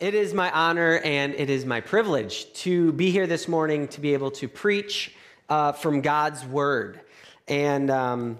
It is my honor and it is my privilege to be here this morning to be able to preach uh, from God's Word. And um,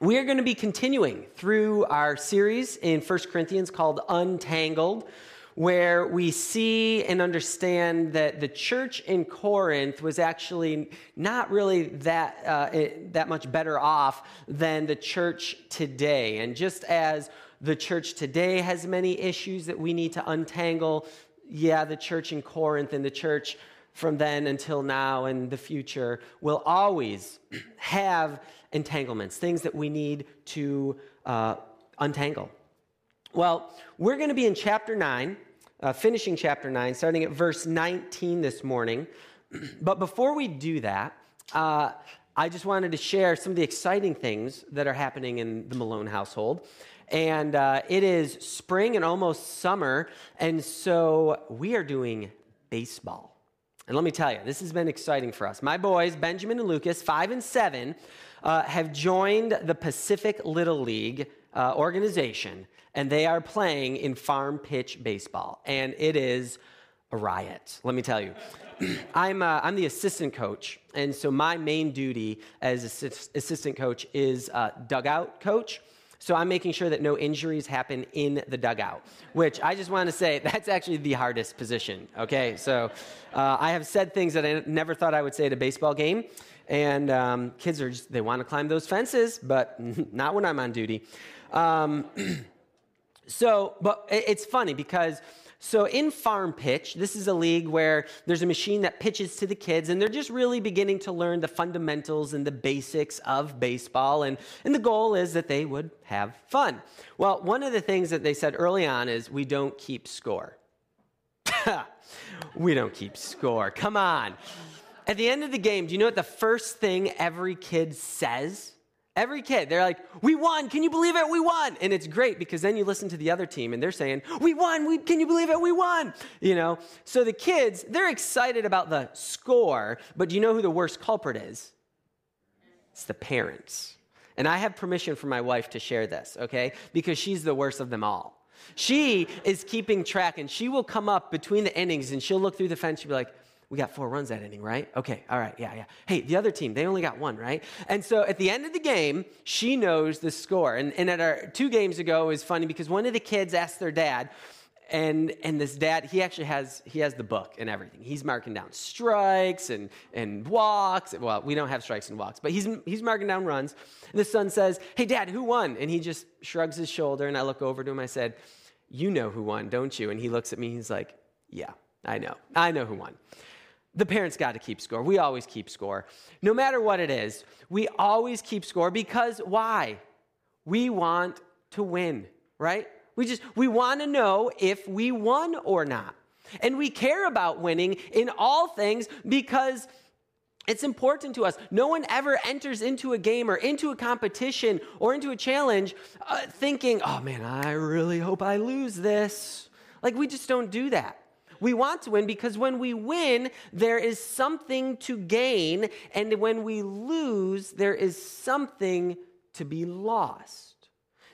we are going to be continuing through our series in 1 Corinthians called Untangled, where we see and understand that the church in Corinth was actually not really that, uh, that much better off than the church today. And just as the church today has many issues that we need to untangle. Yeah, the church in Corinth and the church from then until now and the future will always have entanglements, things that we need to uh, untangle. Well, we're going to be in chapter 9, uh, finishing chapter 9, starting at verse 19 this morning. but before we do that, uh, I just wanted to share some of the exciting things that are happening in the Malone household and uh, it is spring and almost summer, and so we are doing baseball. And let me tell you, this has been exciting for us. My boys, Benjamin and Lucas, five and seven, uh, have joined the Pacific Little League uh, organization, and they are playing in farm pitch baseball, and it is a riot. Let me tell you. I'm, uh, I'm the assistant coach, and so my main duty as assist- assistant coach is uh, dugout coach. So I'm making sure that no injuries happen in the dugout, which I just want to say that's actually the hardest position. Okay, so uh, I have said things that I never thought I would say at a baseball game, and um, kids are just they want to climb those fences, but not when I'm on duty. Um, so, but it's funny because so in Farm Pitch, this is a league where there's a machine that pitches to the kids, and they're just really beginning to learn the fundamentals and the basics of baseball. And, and the goal is that they would have fun. Well, one of the things that they said early on is we don't keep score. we don't keep score. Come on. At the end of the game, do you know what the first thing every kid says? Every kid, they're like, we won. Can you believe it? We won. And it's great because then you listen to the other team and they're saying, we won. We, can you believe it? We won. You know? So the kids, they're excited about the score, but do you know who the worst culprit is? It's the parents. And I have permission from my wife to share this, okay? Because she's the worst of them all. She is keeping track and she will come up between the innings and she'll look through the fence. She'll be like, we got four runs that inning, right? Okay, all right, yeah, yeah. Hey, the other team, they only got one, right? And so at the end of the game, she knows the score. And, and at our two games ago, was funny because one of the kids asked their dad, and and this dad he actually has he has the book and everything he's marking down strikes and and walks well we don't have strikes and walks but he's he's marking down runs and the son says hey dad who won and he just shrugs his shoulder and i look over to him i said you know who won don't you and he looks at me he's like yeah i know i know who won the parents got to keep score. We always keep score. No matter what it is, we always keep score because why? We want to win, right? We just we want to know if we won or not. And we care about winning in all things because it's important to us. No one ever enters into a game or into a competition or into a challenge uh, thinking, oh man, I really hope I lose this. Like, we just don't do that. We want to win because when we win, there is something to gain. And when we lose, there is something to be lost.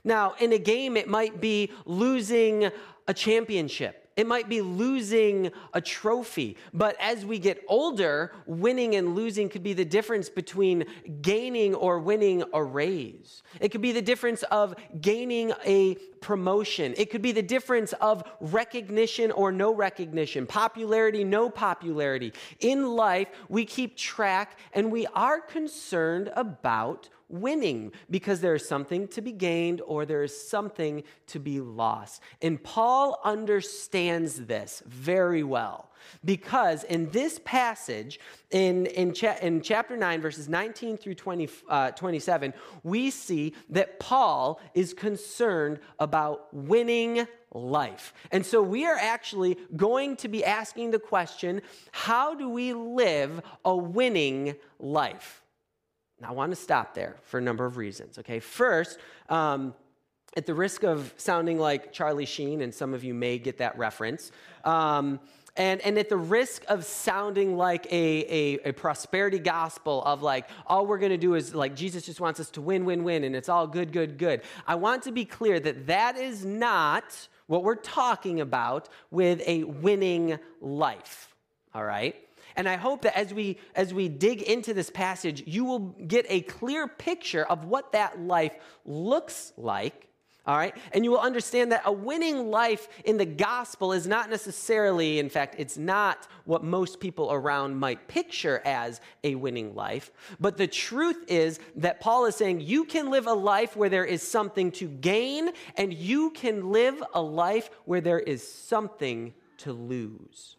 Now, in a game, it might be losing a championship it might be losing a trophy. But as we get older, winning and losing could be the difference between gaining or winning a raise. It could be the difference of gaining a promotion. It could be the difference of recognition or no recognition, popularity, no popularity. In life, we keep track and we are concerned about winning because there is something to be gained or there is something to be lost. And Paul understands this very well because in this passage, in, in, cha- in chapter 9, verses 19 through 20, uh, 27, we see that Paul is concerned about winning life. And so we are actually going to be asking the question how do we live a winning life? I want to stop there for a number of reasons. Okay, first, um, at the risk of sounding like Charlie Sheen, and some of you may get that reference, um, and, and at the risk of sounding like a, a, a prosperity gospel of like, all we're going to do is like, Jesus just wants us to win, win, win, and it's all good, good, good. I want to be clear that that is not what we're talking about with a winning life. All right? And I hope that as we as we dig into this passage, you will get a clear picture of what that life looks like all right? And you will understand that a winning life in the gospel is not necessarily, in fact, it's not what most people around might picture as a winning life. But the truth is that Paul is saying you can live a life where there is something to gain, and you can live a life where there is something to lose.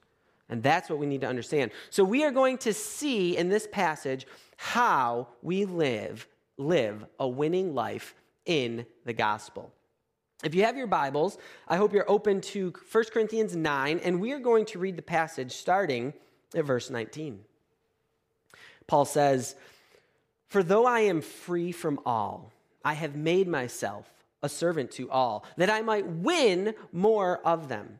And that's what we need to understand. So we are going to see in this passage how we live live a winning life in the gospel. If you have your Bibles, I hope you're open to 1 Corinthians 9, and we are going to read the passage starting at verse 19. Paul says, For though I am free from all, I have made myself a servant to all, that I might win more of them.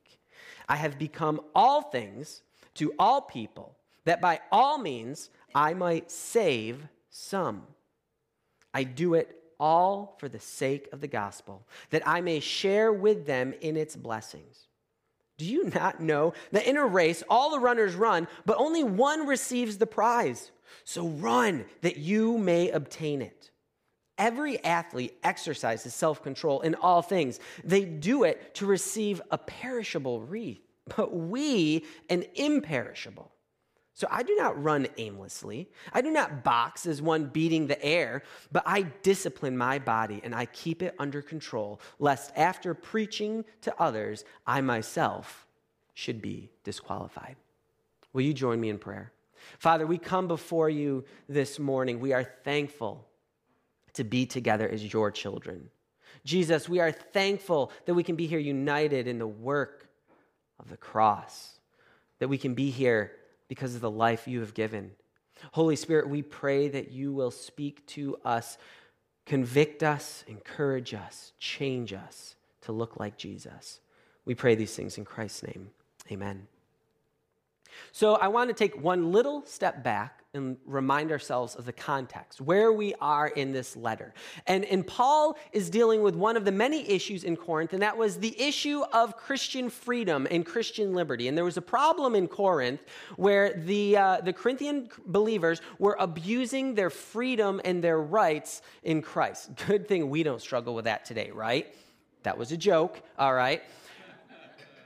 I have become all things to all people, that by all means I might save some. I do it all for the sake of the gospel, that I may share with them in its blessings. Do you not know that in a race all the runners run, but only one receives the prize? So run that you may obtain it. Every athlete exercises self control in all things. They do it to receive a perishable wreath, but we an imperishable. So I do not run aimlessly. I do not box as one beating the air, but I discipline my body and I keep it under control, lest after preaching to others, I myself should be disqualified. Will you join me in prayer? Father, we come before you this morning. We are thankful to be together as your children. Jesus, we are thankful that we can be here united in the work of the cross, that we can be here because of the life you have given. Holy Spirit, we pray that you will speak to us, convict us, encourage us, change us to look like Jesus. We pray these things in Christ's name. Amen. So I want to take one little step back and remind ourselves of the context, where we are in this letter. And, and Paul is dealing with one of the many issues in Corinth, and that was the issue of Christian freedom and Christian liberty. And there was a problem in Corinth where the, uh, the Corinthian believers were abusing their freedom and their rights in Christ. Good thing we don't struggle with that today, right? That was a joke, all right?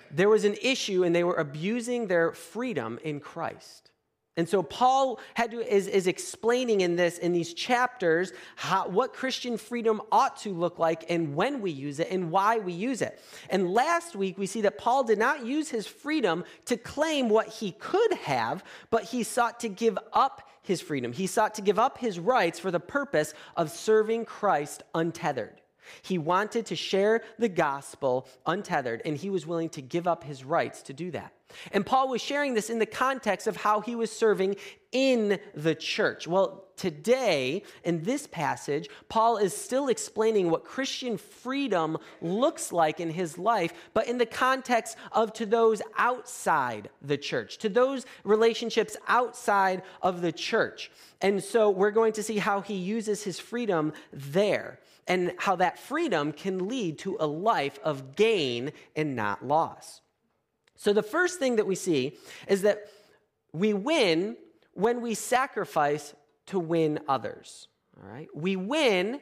There was an issue, and they were abusing their freedom in Christ. And so Paul to, is, is explaining in this in these chapters how, what Christian freedom ought to look like and when we use it and why we use it. And last week we see that Paul did not use his freedom to claim what he could have, but he sought to give up his freedom. He sought to give up his rights for the purpose of serving Christ untethered. He wanted to share the gospel untethered, and he was willing to give up his rights to do that. And Paul was sharing this in the context of how he was serving in the church. Well, today, in this passage, Paul is still explaining what Christian freedom looks like in his life, but in the context of to those outside the church, to those relationships outside of the church. And so we're going to see how he uses his freedom there and how that freedom can lead to a life of gain and not loss. So, the first thing that we see is that we win when we sacrifice to win others. All right? We win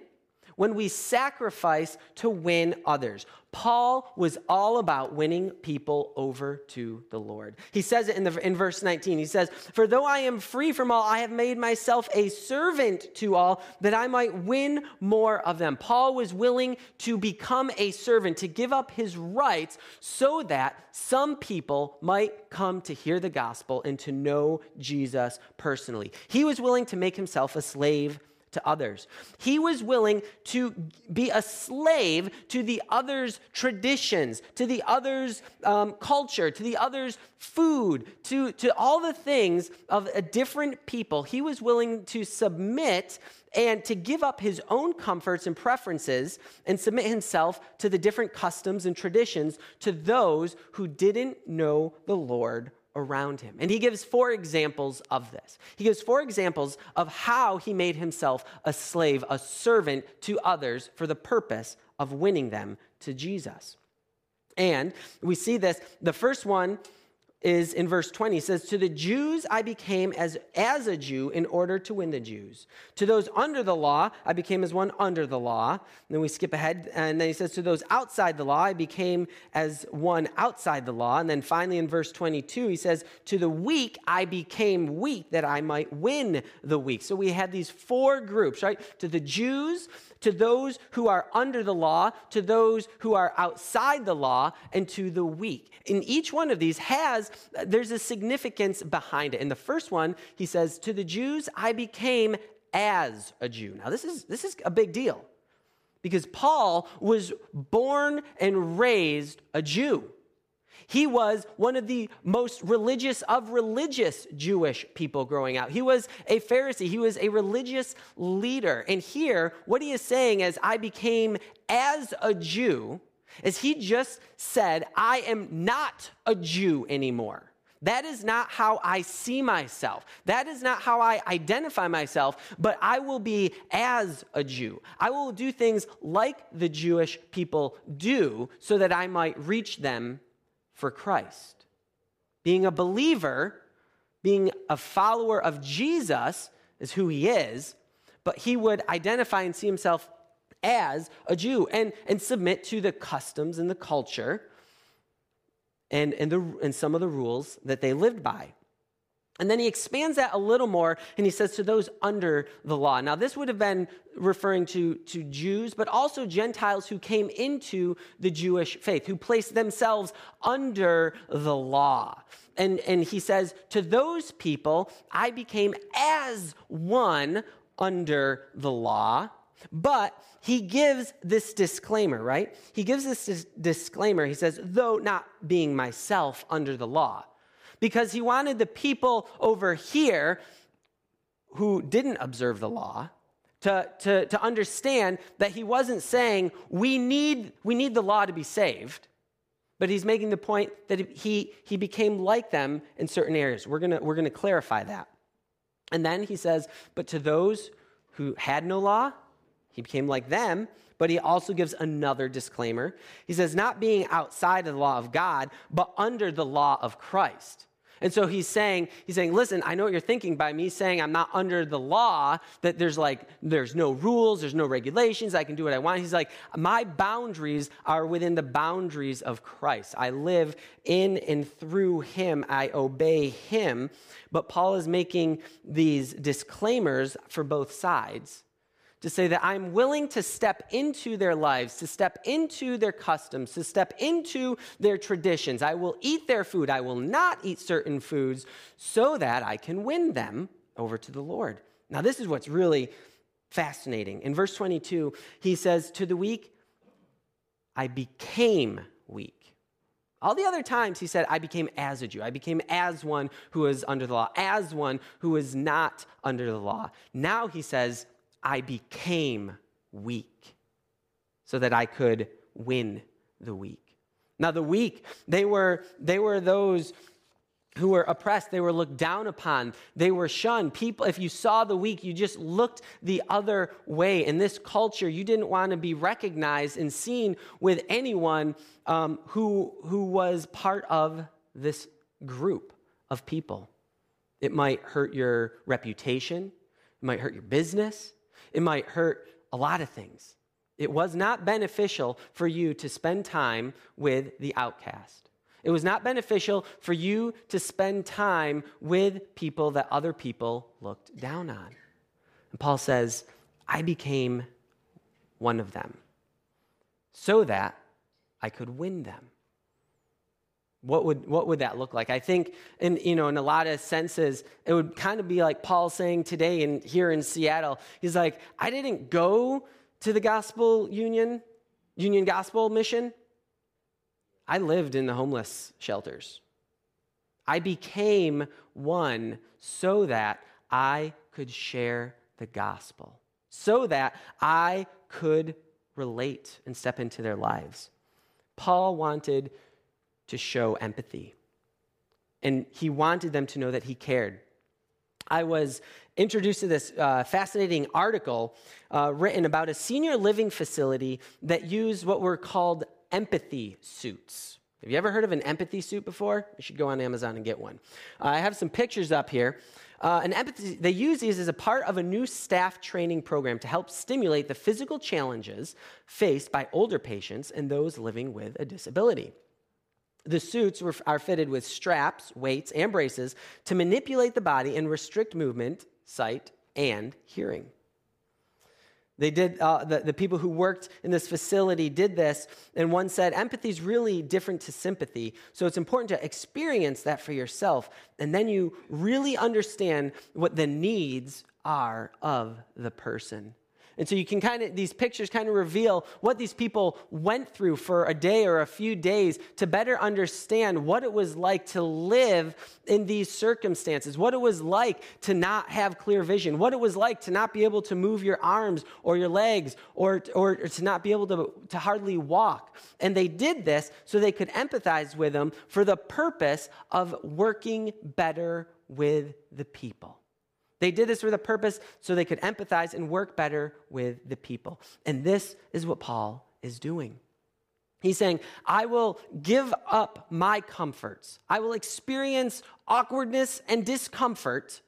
when we sacrifice to win others. Paul was all about winning people over to the Lord. He says it in, the, in verse 19. He says, For though I am free from all, I have made myself a servant to all, that I might win more of them. Paul was willing to become a servant, to give up his rights, so that some people might come to hear the gospel and to know Jesus personally. He was willing to make himself a slave to others. He was willing to be a slave to the other's traditions, to the other's um, culture, to the other's food, to, to all the things of a different people. He was willing to submit and to give up his own comforts and preferences and submit himself to the different customs and traditions to those who didn't know the Lord around him. And he gives four examples of this. He gives four examples of how he made himself a slave, a servant to others for the purpose of winning them to Jesus. And we see this. The first one is in verse 20. It says, To the Jews I became as, as a Jew in order to win the Jews. To those under the law, I became as one under the law. And then we skip ahead, and then he says, To those outside the law, I became as one outside the law. And then finally in verse 22, he says, To the weak I became weak that I might win the weak. So we had these four groups, right? To the Jews, to those who are under the law, to those who are outside the law, and to the weak. And each one of these has, there's a significance behind it. In the first one, he says, To the Jews, I became as a Jew. Now, this is, this is a big deal because Paul was born and raised a Jew. He was one of the most religious of religious Jewish people growing out. He was a Pharisee, he was a religious leader. And here, what he is saying is, I became as a Jew, is he just said, I am not a Jew anymore. That is not how I see myself. That is not how I identify myself, but I will be as a Jew. I will do things like the Jewish people do so that I might reach them for Christ. Being a believer, being a follower of Jesus is who he is, but he would identify and see himself as a Jew and, and submit to the customs and the culture and, and, the, and some of the rules that they lived by. And then he expands that a little more and he says to those under the law. Now, this would have been referring to, to Jews, but also Gentiles who came into the Jewish faith, who placed themselves under the law. And, and he says, To those people, I became as one under the law. But he gives this disclaimer, right? He gives this dis- disclaimer. He says, though not being myself under the law because he wanted the people over here who didn't observe the law to, to, to understand that he wasn't saying we need, we need the law to be saved, but he's making the point that he, he became like them in certain areas. We're going we're to clarify that. And then he says, but to those who had no law, he became like them, but he also gives another disclaimer. He says, not being outside of the law of God, but under the law of Christ. And so he's saying, he's saying, listen, I know what you're thinking by me saying I'm not under the law, that there's like, there's no rules, there's no regulations, I can do what I want. He's like, my boundaries are within the boundaries of Christ. I live in and through him, I obey him. But Paul is making these disclaimers for both sides to say that I'm willing to step into their lives, to step into their customs, to step into their traditions. I will eat their food. I will not eat certain foods so that I can win them over to the Lord. Now, this is what's really fascinating. In verse 22, he says, To the weak, I became weak. All the other times he said, I became as a Jew. I became as one who was under the law, as one who was not under the law. Now he says, I became weak so that I could win the weak. Now, the weak, they were, they were those who were oppressed, they were looked down upon, they were shunned. People, if you saw the weak, you just looked the other way. In this culture, you didn't want to be recognized and seen with anyone um, who, who was part of this group of people. It might hurt your reputation, it might hurt your business, it might hurt a lot of things. It was not beneficial for you to spend time with the outcast. It was not beneficial for you to spend time with people that other people looked down on. And Paul says, I became one of them so that I could win them. What would, what would that look like? I think in, you know, in a lot of senses, it would kind of be like Paul saying today in, here in Seattle. He's like, I didn't go to the gospel union, union gospel mission. I lived in the homeless shelters. I became one so that I could share the gospel, so that I could relate and step into their lives. Paul wanted to show empathy, and he wanted them to know that he cared. I was introduced to this uh, fascinating article uh, written about a senior living facility that used what were called empathy suits. Have you ever heard of an empathy suit before? You should go on Amazon and get one. Uh, I have some pictures up here. Uh, an empathy, they use these as a part of a new staff training program to help stimulate the physical challenges faced by older patients and those living with a disability. The suits are fitted with straps, weights, and braces to manipulate the body and restrict movement, sight, and hearing. They did, uh, the, the people who worked in this facility did this, and one said, empathy is really different to sympathy. So it's important to experience that for yourself, and then you really understand what the needs are of the person. And so you can kind of, these pictures kind of reveal what these people went through for a day or a few days to better understand what it was like to live in these circumstances, what it was like to not have clear vision, what it was like to not be able to move your arms or your legs or, or, or to not be able to, to hardly walk. And they did this so they could empathize with them for the purpose of working better with the people. They did this for the purpose so they could empathize and work better with the people. And this is what Paul is doing. He's saying, I will give up my comforts. I will experience awkwardness and discomfort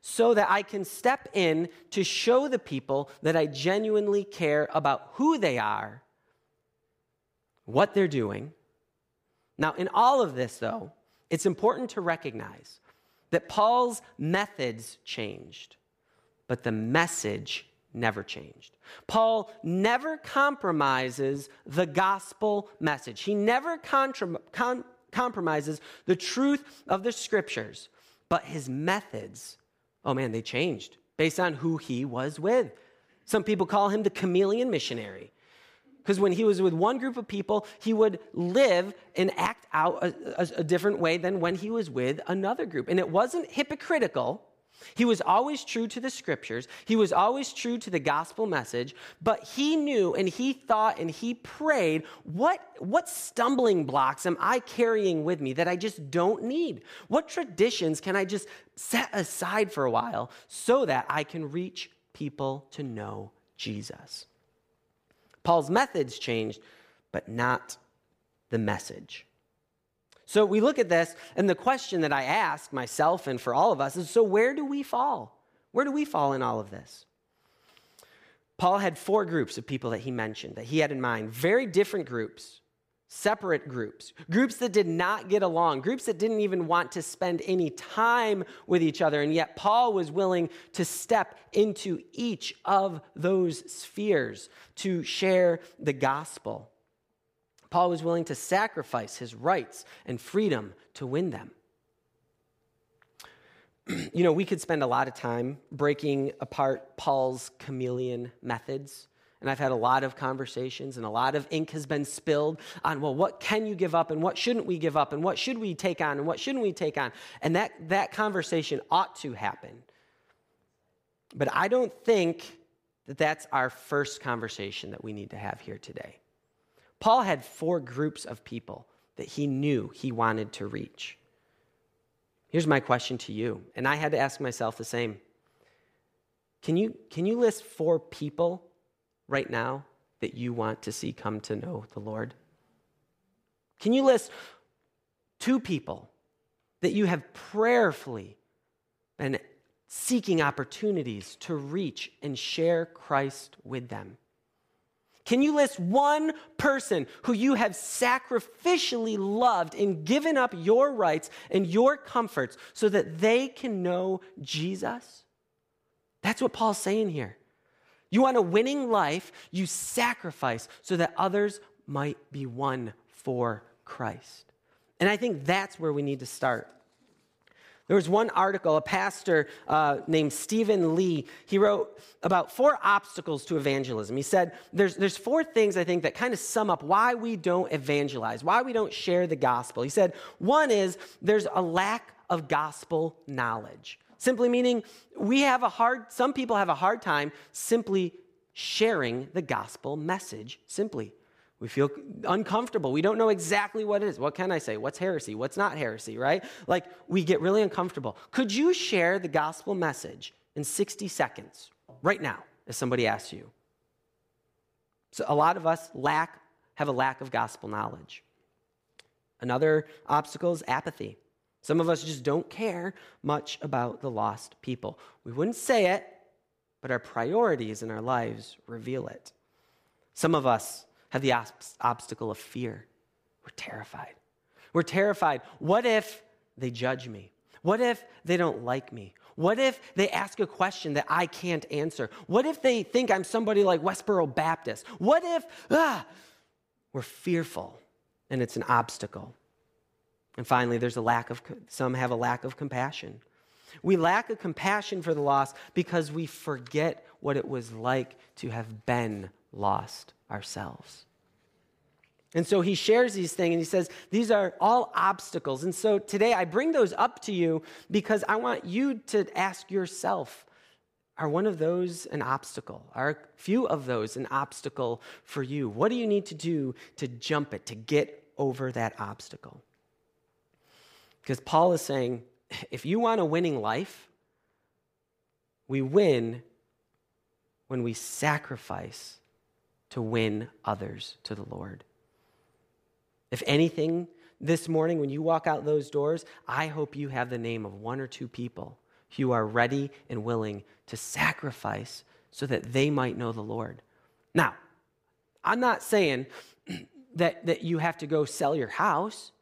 so that I can step in to show the people that I genuinely care about who they are, what they're doing. Now, in all of this, though, it's important to recognize that Paul's methods changed, but the message never changed. Paul never compromises the gospel message, he never compromises the truth of the scriptures, but his methods, oh man, they changed based on who he was with. Some people call him the chameleon missionary. Because when he was with one group of people, he would live and act out a, a, a, different way than when he was with another group. And it wasn't hypocritical. He was always true to the scriptures, he was always true to the gospel message, but he knew and he thought and he prayed what, what stumbling blocks am I carrying with me that I just don't need? What traditions can I just set aside for a while so that I can reach people to know Jesus? Paul's methods changed, but not the message. So we look at this, and the question that I ask myself and for all of us is so where do we fall? Where do we fall in all of this? Paul had four groups of people that he mentioned, that he had in mind, very different groups separate groups, groups that did not get along, groups that didn't even want to spend any time with each other. And yet, Paul was willing to step into each of those spheres to share the gospel. Paul was willing to sacrifice his rights and freedom to win them. you know, we could spend a lot of time breaking apart Paul's chameleon methods. And I've had a lot of conversations, and a lot of ink has been spilled on, well, what can you give up, and what shouldn't we give up, and what should we take on, and what shouldn't we take on? And that, that conversation ought to happen. But I don't think that that's our first conversation that we need to have here today. Paul had four groups of people that he knew he wanted to reach. Here's my question to you, and I had to ask myself the same. Can you, can you list four people right now that you want to see come to know the Lord? Can you list two people that you have prayerfully been seeking opportunities to reach and share Christ with them? Can you list one person who you have sacrificially loved and given up your rights and your comforts so that they can know Jesus? That's what Paul's saying here. You want a winning life, you sacrifice so that others might be won for Christ. And I think that's where we need to start. There was one article, a pastor uh, named Stephen Lee, he wrote about four obstacles to evangelism. He said, there's, there's four things I think that kind of sum up why we don't evangelize, why we don't share the gospel. He said, one is there's a lack of gospel knowledge. Simply meaning we have a hard, some people have a hard time simply sharing the gospel message simply. We feel uncomfortable. We don't know exactly what it is. What can I say? What's heresy? What's not heresy, right? Like we get really uncomfortable. Could you share the gospel message in 60 seconds right now if somebody asks you? So a lot of us lack have a lack of gospel knowledge. Another obstacle is apathy. Some of us just don't care much about the lost people. We wouldn't say it, but our priorities in our lives reveal it. Some of us have the ob- obstacle of fear. We're terrified. We're terrified. What if they judge me? What if they don't like me? What if they ask a question that I can't answer? What if they think I'm somebody like Westboro Baptist? What if, ah, we're fearful and it's an obstacle. And finally, there's a lack of, some have a lack of compassion. We lack a compassion for the lost because we forget what it was like to have been lost ourselves. And so he shares these things and he says, These are all obstacles. And so today I bring those up to you because I want you to ask yourself Are one of those an obstacle? Are a few of those an obstacle for you? What do you need to do to jump it, to get over that obstacle? Because Paul is saying, if you want a winning life, we win when we sacrifice to win others to the Lord. If anything, this morning when you walk out those doors, I hope you have the name of one or two people who are ready and willing to sacrifice so that they might know the Lord. Now, I'm not saying that, that you have to go sell your house.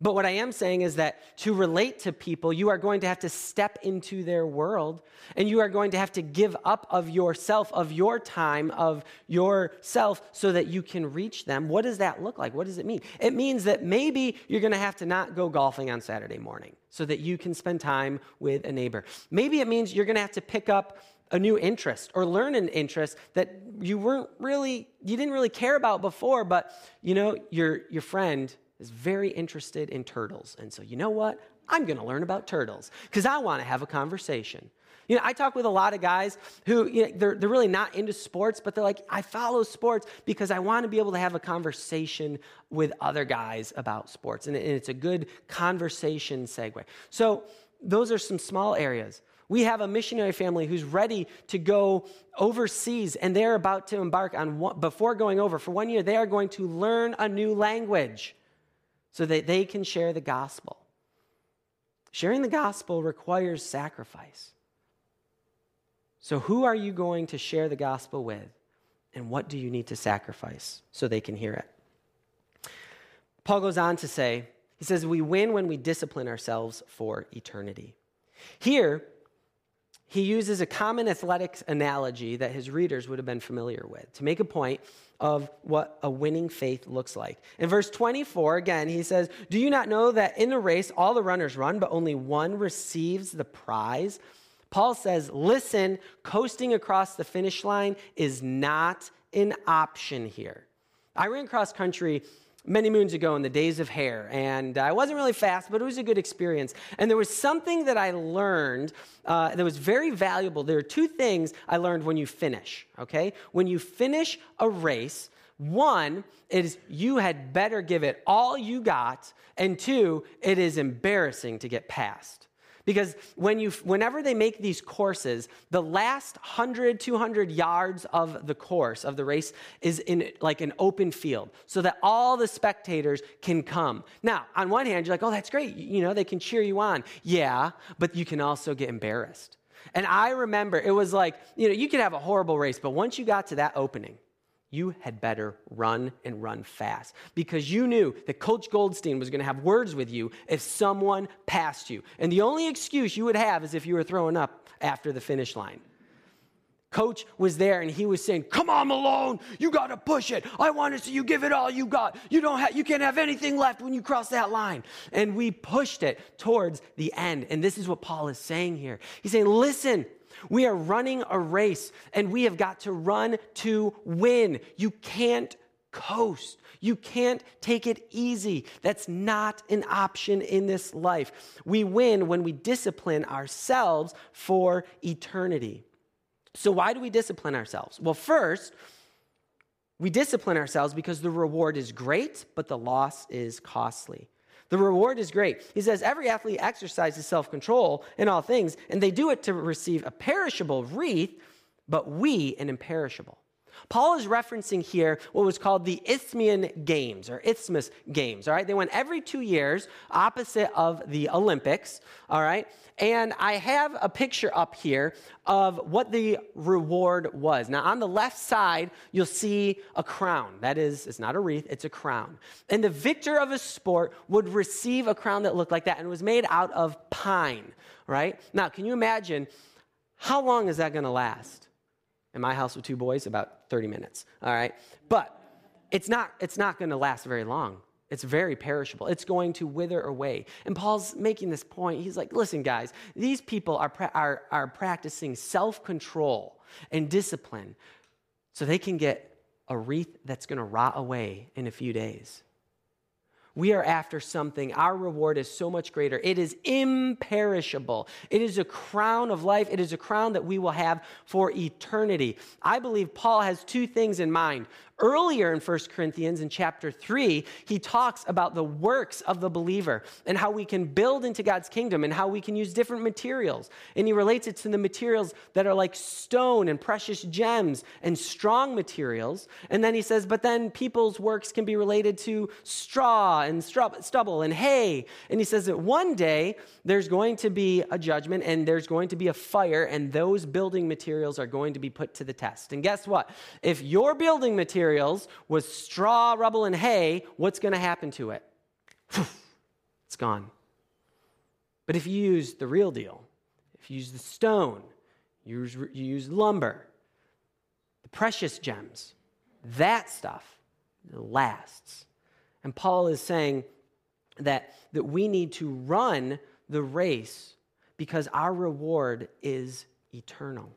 But what I am saying is that to relate to people, you are going to have to step into their world and you are going to have to give up of yourself, of your time, of yourself so that you can reach them. What does that look like? What does it mean? It means that maybe you're going to have to not go golfing on Saturday morning so that you can spend time with a neighbor. Maybe it means you're going to have to pick up a new interest or learn an interest that you weren't really you didn't really care about before but you know your your friend is very interested in turtles. And so, you know what? I'm going to learn about turtles because I want to have a conversation. You know, I talk with a lot of guys who, you know, they're, they're really not into sports, but they're like, I follow sports because I want to be able to have a conversation with other guys about sports. And, and it's a good conversation segue. So, those are some small areas. We have a missionary family who's ready to go overseas, and they're about to embark on, one, before going over, for one year, they are going to learn a new language so that they can share the gospel. Sharing the gospel requires sacrifice. So, who are you going to share the gospel with? And what do you need to sacrifice so they can hear it? Paul goes on to say, he says, We win when we discipline ourselves for eternity. Here, he uses a common athletics analogy that his readers would have been familiar with to make a point of what a winning faith looks like. In verse 24, again, he says, Do you not know that in a race all the runners run, but only one receives the prize? Paul says, Listen, coasting across the finish line is not an option here. I ran cross country many moons ago in the days of hair, and I wasn't really fast, but it was a good experience. And there was something that I learned uh, that was very valuable. There are two things I learned when you finish, okay? When you finish a race, one is you had better give it all you got, and two, it is embarrassing to get passed. Because when you, whenever they make these courses, the last 100, 200 yards of the course, of the race, is in like an open field so that all the spectators can come. Now, on one hand, you're like, oh, that's great. You know, they can cheer you on. Yeah, but you can also get embarrassed. And I remember it was like, you know, you could have a horrible race, but once you got to that opening, you had better run and run fast because you knew that Coach Goldstein was going to have words with you if someone passed you. And the only excuse you would have is if you were throwing up after the finish line. Coach was there and he was saying, Come on, Malone, you got to push it. I want to see you give it all you got. You, don't have, you can't have anything left when you cross that line. And we pushed it towards the end. And this is what Paul is saying here. He's saying, Listen, we are running a race and we have got to run to win. You can't coast. You can't take it easy. That's not an option in this life. We win when we discipline ourselves for eternity. So, why do we discipline ourselves? Well, first, we discipline ourselves because the reward is great, but the loss is costly. The reward is great. He says every athlete exercises self control in all things, and they do it to receive a perishable wreath, but we an imperishable. Paul is referencing here what was called the Isthmian Games or Isthmus Games. All right, they went every two years, opposite of the Olympics. All right, and I have a picture up here of what the reward was. Now, on the left side, you'll see a crown. That is, it's not a wreath, it's a crown. And the victor of a sport would receive a crown that looked like that, and was made out of pine. Right now, can you imagine how long is that going to last? In my house with two boys, about 30 minutes. All right? But it's not, it's not going to last very long. It's very perishable. It's going to wither away. And Paul's making this point. He's like, listen, guys, these people are, pra- are, are practicing self control and discipline so they can get a wreath that's going to rot away in a few days. We are after something. Our reward is so much greater. It is imperishable. It is a crown of life. It is a crown that we will have for eternity. I believe Paul has two things in mind Earlier in 1 Corinthians, in chapter 3, he talks about the works of the believer and how we can build into God's kingdom and how we can use different materials. And he relates it to the materials that are like stone and precious gems and strong materials. And then he says, but then people's works can be related to straw and stubble and hay. And he says that one day there's going to be a judgment and there's going to be a fire, and those building materials are going to be put to the test. And guess what? If your building material materials was straw, rubble, and hay, what's going to happen to it? It's gone. But if you use the real deal, if you use the stone, you use, you use lumber, the precious gems, that stuff lasts. And Paul is saying that, that we need to run the race because our reward is eternal.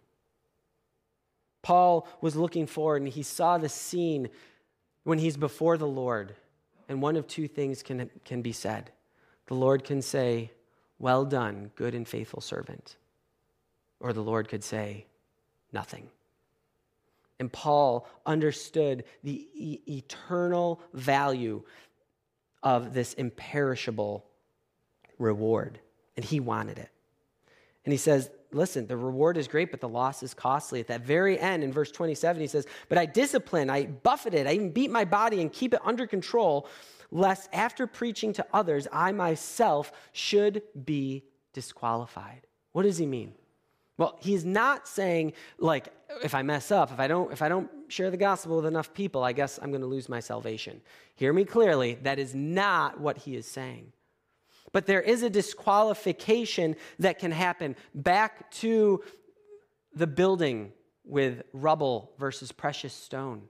Paul was looking forward and he saw the scene when he's before the Lord. And one of two things can, can be said the Lord can say, Well done, good and faithful servant. Or the Lord could say, Nothing. And Paul understood the e- eternal value of this imperishable reward, and he wanted it. And he says, listen, the reward is great, but the loss is costly. At that very end, in verse 27, he says, But I discipline, I buffeted, I even beat my body and keep it under control, lest after preaching to others, I myself should be disqualified. What does he mean? Well, he's not saying like if I mess up, if I don't if I don't share the gospel with enough people, I guess I'm going to lose my salvation. Hear me clearly, that is not what he is saying. But there is a disqualification that can happen back to the building with rubble versus precious stone.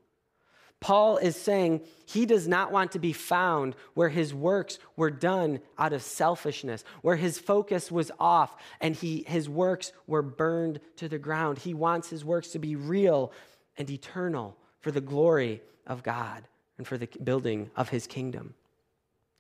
Paul is saying he does not want to be found where his works were done out of selfishness, where his focus was off and he, his works were burned to the ground. He wants his works to be real and eternal for the glory of God and for the building of his kingdom.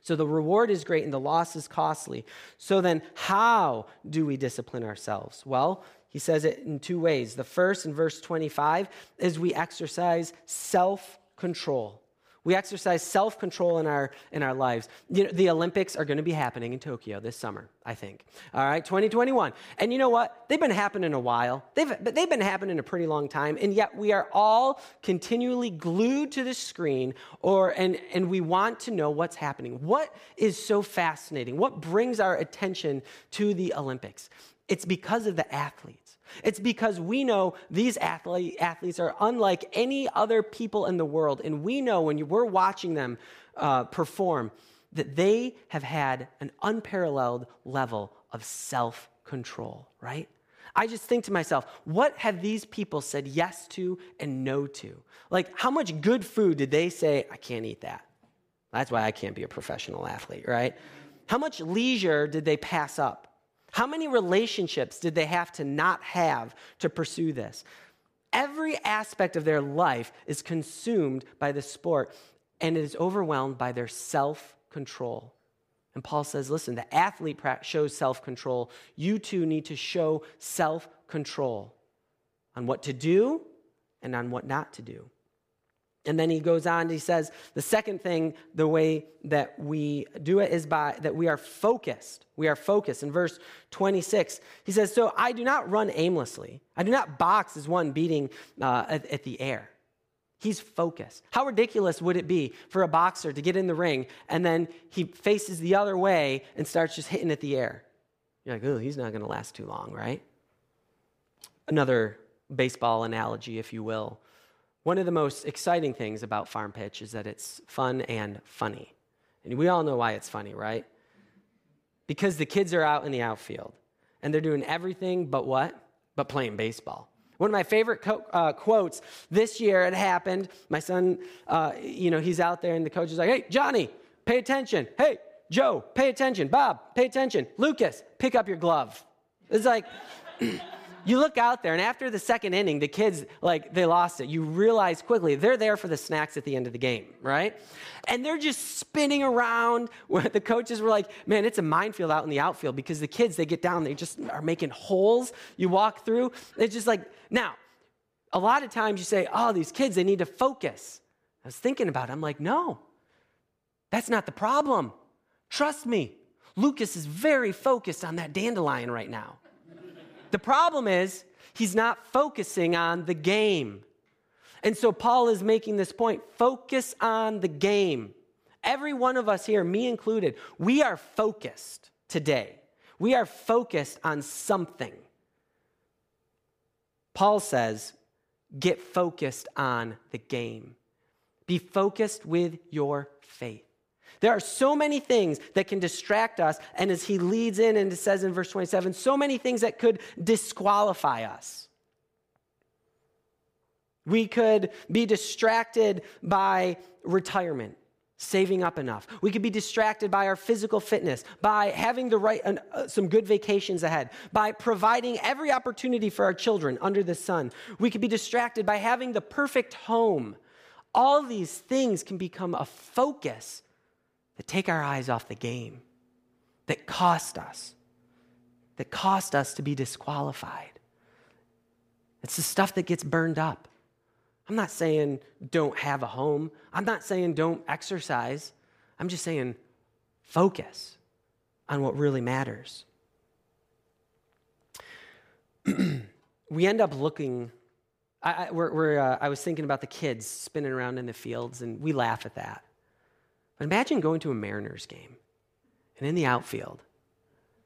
So the reward is great and the loss is costly. So then, how do we discipline ourselves? Well, he says it in two ways. The first, in verse 25, is we exercise self control. We exercise self control in our, in our lives. You know, the Olympics are going to be happening in Tokyo this summer, I think. All right, 2021. And you know what? They've been happening a while, they've, they've been happening a pretty long time. And yet we are all continually glued to the screen, or, and, and we want to know what's happening. What is so fascinating? What brings our attention to the Olympics? It's because of the athletes. It's because we know these athlete, athletes are unlike any other people in the world. And we know when we're watching them uh, perform that they have had an unparalleled level of self control, right? I just think to myself, what have these people said yes to and no to? Like, how much good food did they say, I can't eat that? That's why I can't be a professional athlete, right? How much leisure did they pass up? How many relationships did they have to not have to pursue this? Every aspect of their life is consumed by the sport and it is overwhelmed by their self control. And Paul says, listen, the athlete shows self control. You too need to show self control on what to do and on what not to do. And then he goes on, he says, the second thing, the way that we do it is by that we are focused. We are focused. In verse 26, he says, So I do not run aimlessly. I do not box as one beating uh, at, at the air. He's focused. How ridiculous would it be for a boxer to get in the ring and then he faces the other way and starts just hitting at the air? You're like, oh, he's not going to last too long, right? Another baseball analogy, if you will. One of the most exciting things about farm pitch is that it's fun and funny. And we all know why it's funny, right? Because the kids are out in the outfield and they're doing everything but what? But playing baseball. One of my favorite co- uh, quotes this year, it happened. My son, uh, you know, he's out there and the coach is like, hey, Johnny, pay attention. Hey, Joe, pay attention. Bob, pay attention. Lucas, pick up your glove. It's like, you look out there, and after the second inning, the kids, like, they lost it. You realize quickly they're there for the snacks at the end of the game, right? And they're just spinning around. The coaches were like, man, it's a minefield out in the outfield because the kids, they get down, they just are making holes you walk through. It's just like, now, a lot of times you say, oh, these kids, they need to focus. I was thinking about it. I'm like, no, that's not the problem. Trust me, Lucas is very focused on that dandelion right now. The problem is, he's not focusing on the game. And so Paul is making this point focus on the game. Every one of us here, me included, we are focused today. We are focused on something. Paul says, get focused on the game. Be focused with your faith. There are so many things that can distract us. And as he leads in and says in verse 27, so many things that could disqualify us. We could be distracted by retirement, saving up enough. We could be distracted by our physical fitness, by having the right, uh, some good vacations ahead, by providing every opportunity for our children under the sun. We could be distracted by having the perfect home. All these things can become a focus that take our eyes off the game, that cost us, that cost us to be disqualified. It's the stuff that gets burned up. I'm not saying don't have a home. I'm not saying don't exercise. I'm just saying focus on what really matters. we end up looking. I, I, we're, we're, uh, I was thinking about the kids spinning around in the fields, and we laugh at that. Imagine going to a Mariners game, and in the outfield,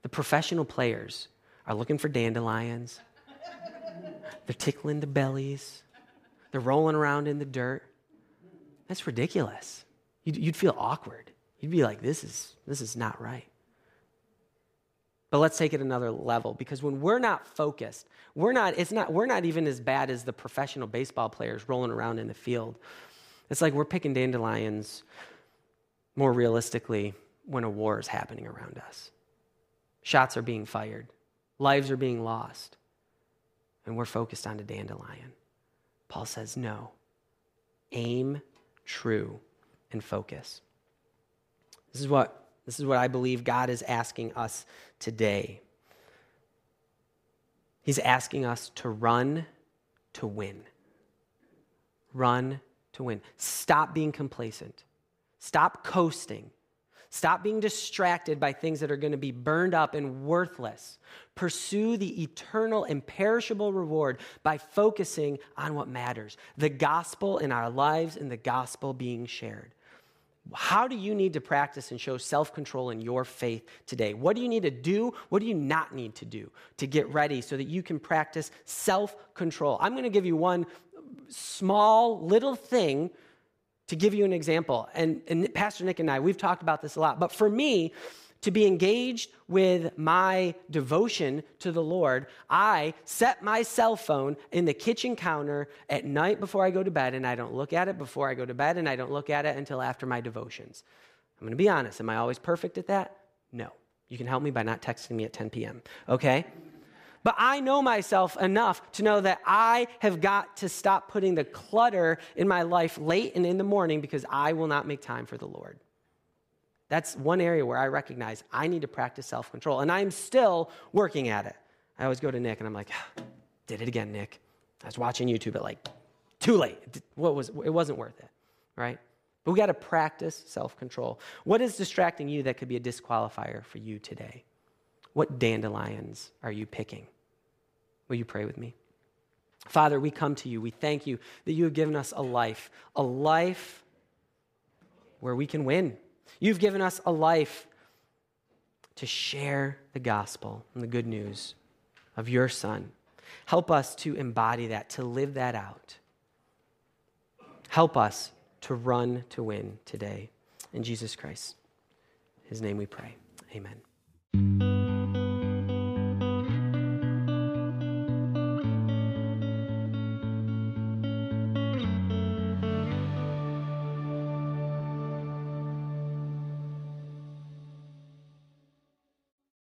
the professional players are looking for dandelions. They're tickling the bellies. They're rolling around in the dirt. That's ridiculous. You'd, you'd, feel awkward. You'd be like, this is, this is not right. But let's take it another level because when we're not focused, we're not, it's not, we're not even as bad as the professional baseball players rolling around in the field. It's like we're picking dandelions more realistically, when a war is happening around us. Shots are being fired, lives are being lost, and we're focused on a dandelion. Paul says, no. Aim true and focus. This is what, this is what I believe God is asking us today. He's asking us to run to win. Run to win. Stop being complacent. Stop coasting. Stop being distracted by things that are going to be burned up and worthless. Pursue the eternal, imperishable reward by focusing on what matters the gospel in our lives and the gospel being shared. How do you need to practice and show self control in your faith today? What do you need to do? What do you not need to do to get ready so that you can practice self control? I'm going to give you one small little thing to give you an example, and, and Pastor Nick and I, we've talked about this a lot, but for me, to be engaged with my devotion to the Lord, I set my cell phone in the kitchen counter at night before I go to bed, and I don't look at it before I go to bed, and I don't look at it until after my devotions. I'm to be honest. Am I always perfect at that? No. You can help me by not texting me at 10 p.m., okay? But I know myself enough to know that I have got to stop putting the clutter in my life late and in the morning because I will not make time for the Lord. That's one area where I recognize I need to practice self control, and I'm still working at it. I always go to Nick and I'm like, did it again, Nick. I was watching YouTube at like, too late. What was, it wasn't worth it, right? But we got to practice self control. What is distracting you that could be a disqualifier for you today? What dandelions are you picking? Will you pray with me? Father, we come to you. We thank you that you have given us a life, a life where we can win. You've given us a life to share the gospel and the good news of your Son. Help us to embody that, to live that out. Help us to run to win today. In Jesus Christ, his name we pray. Amen.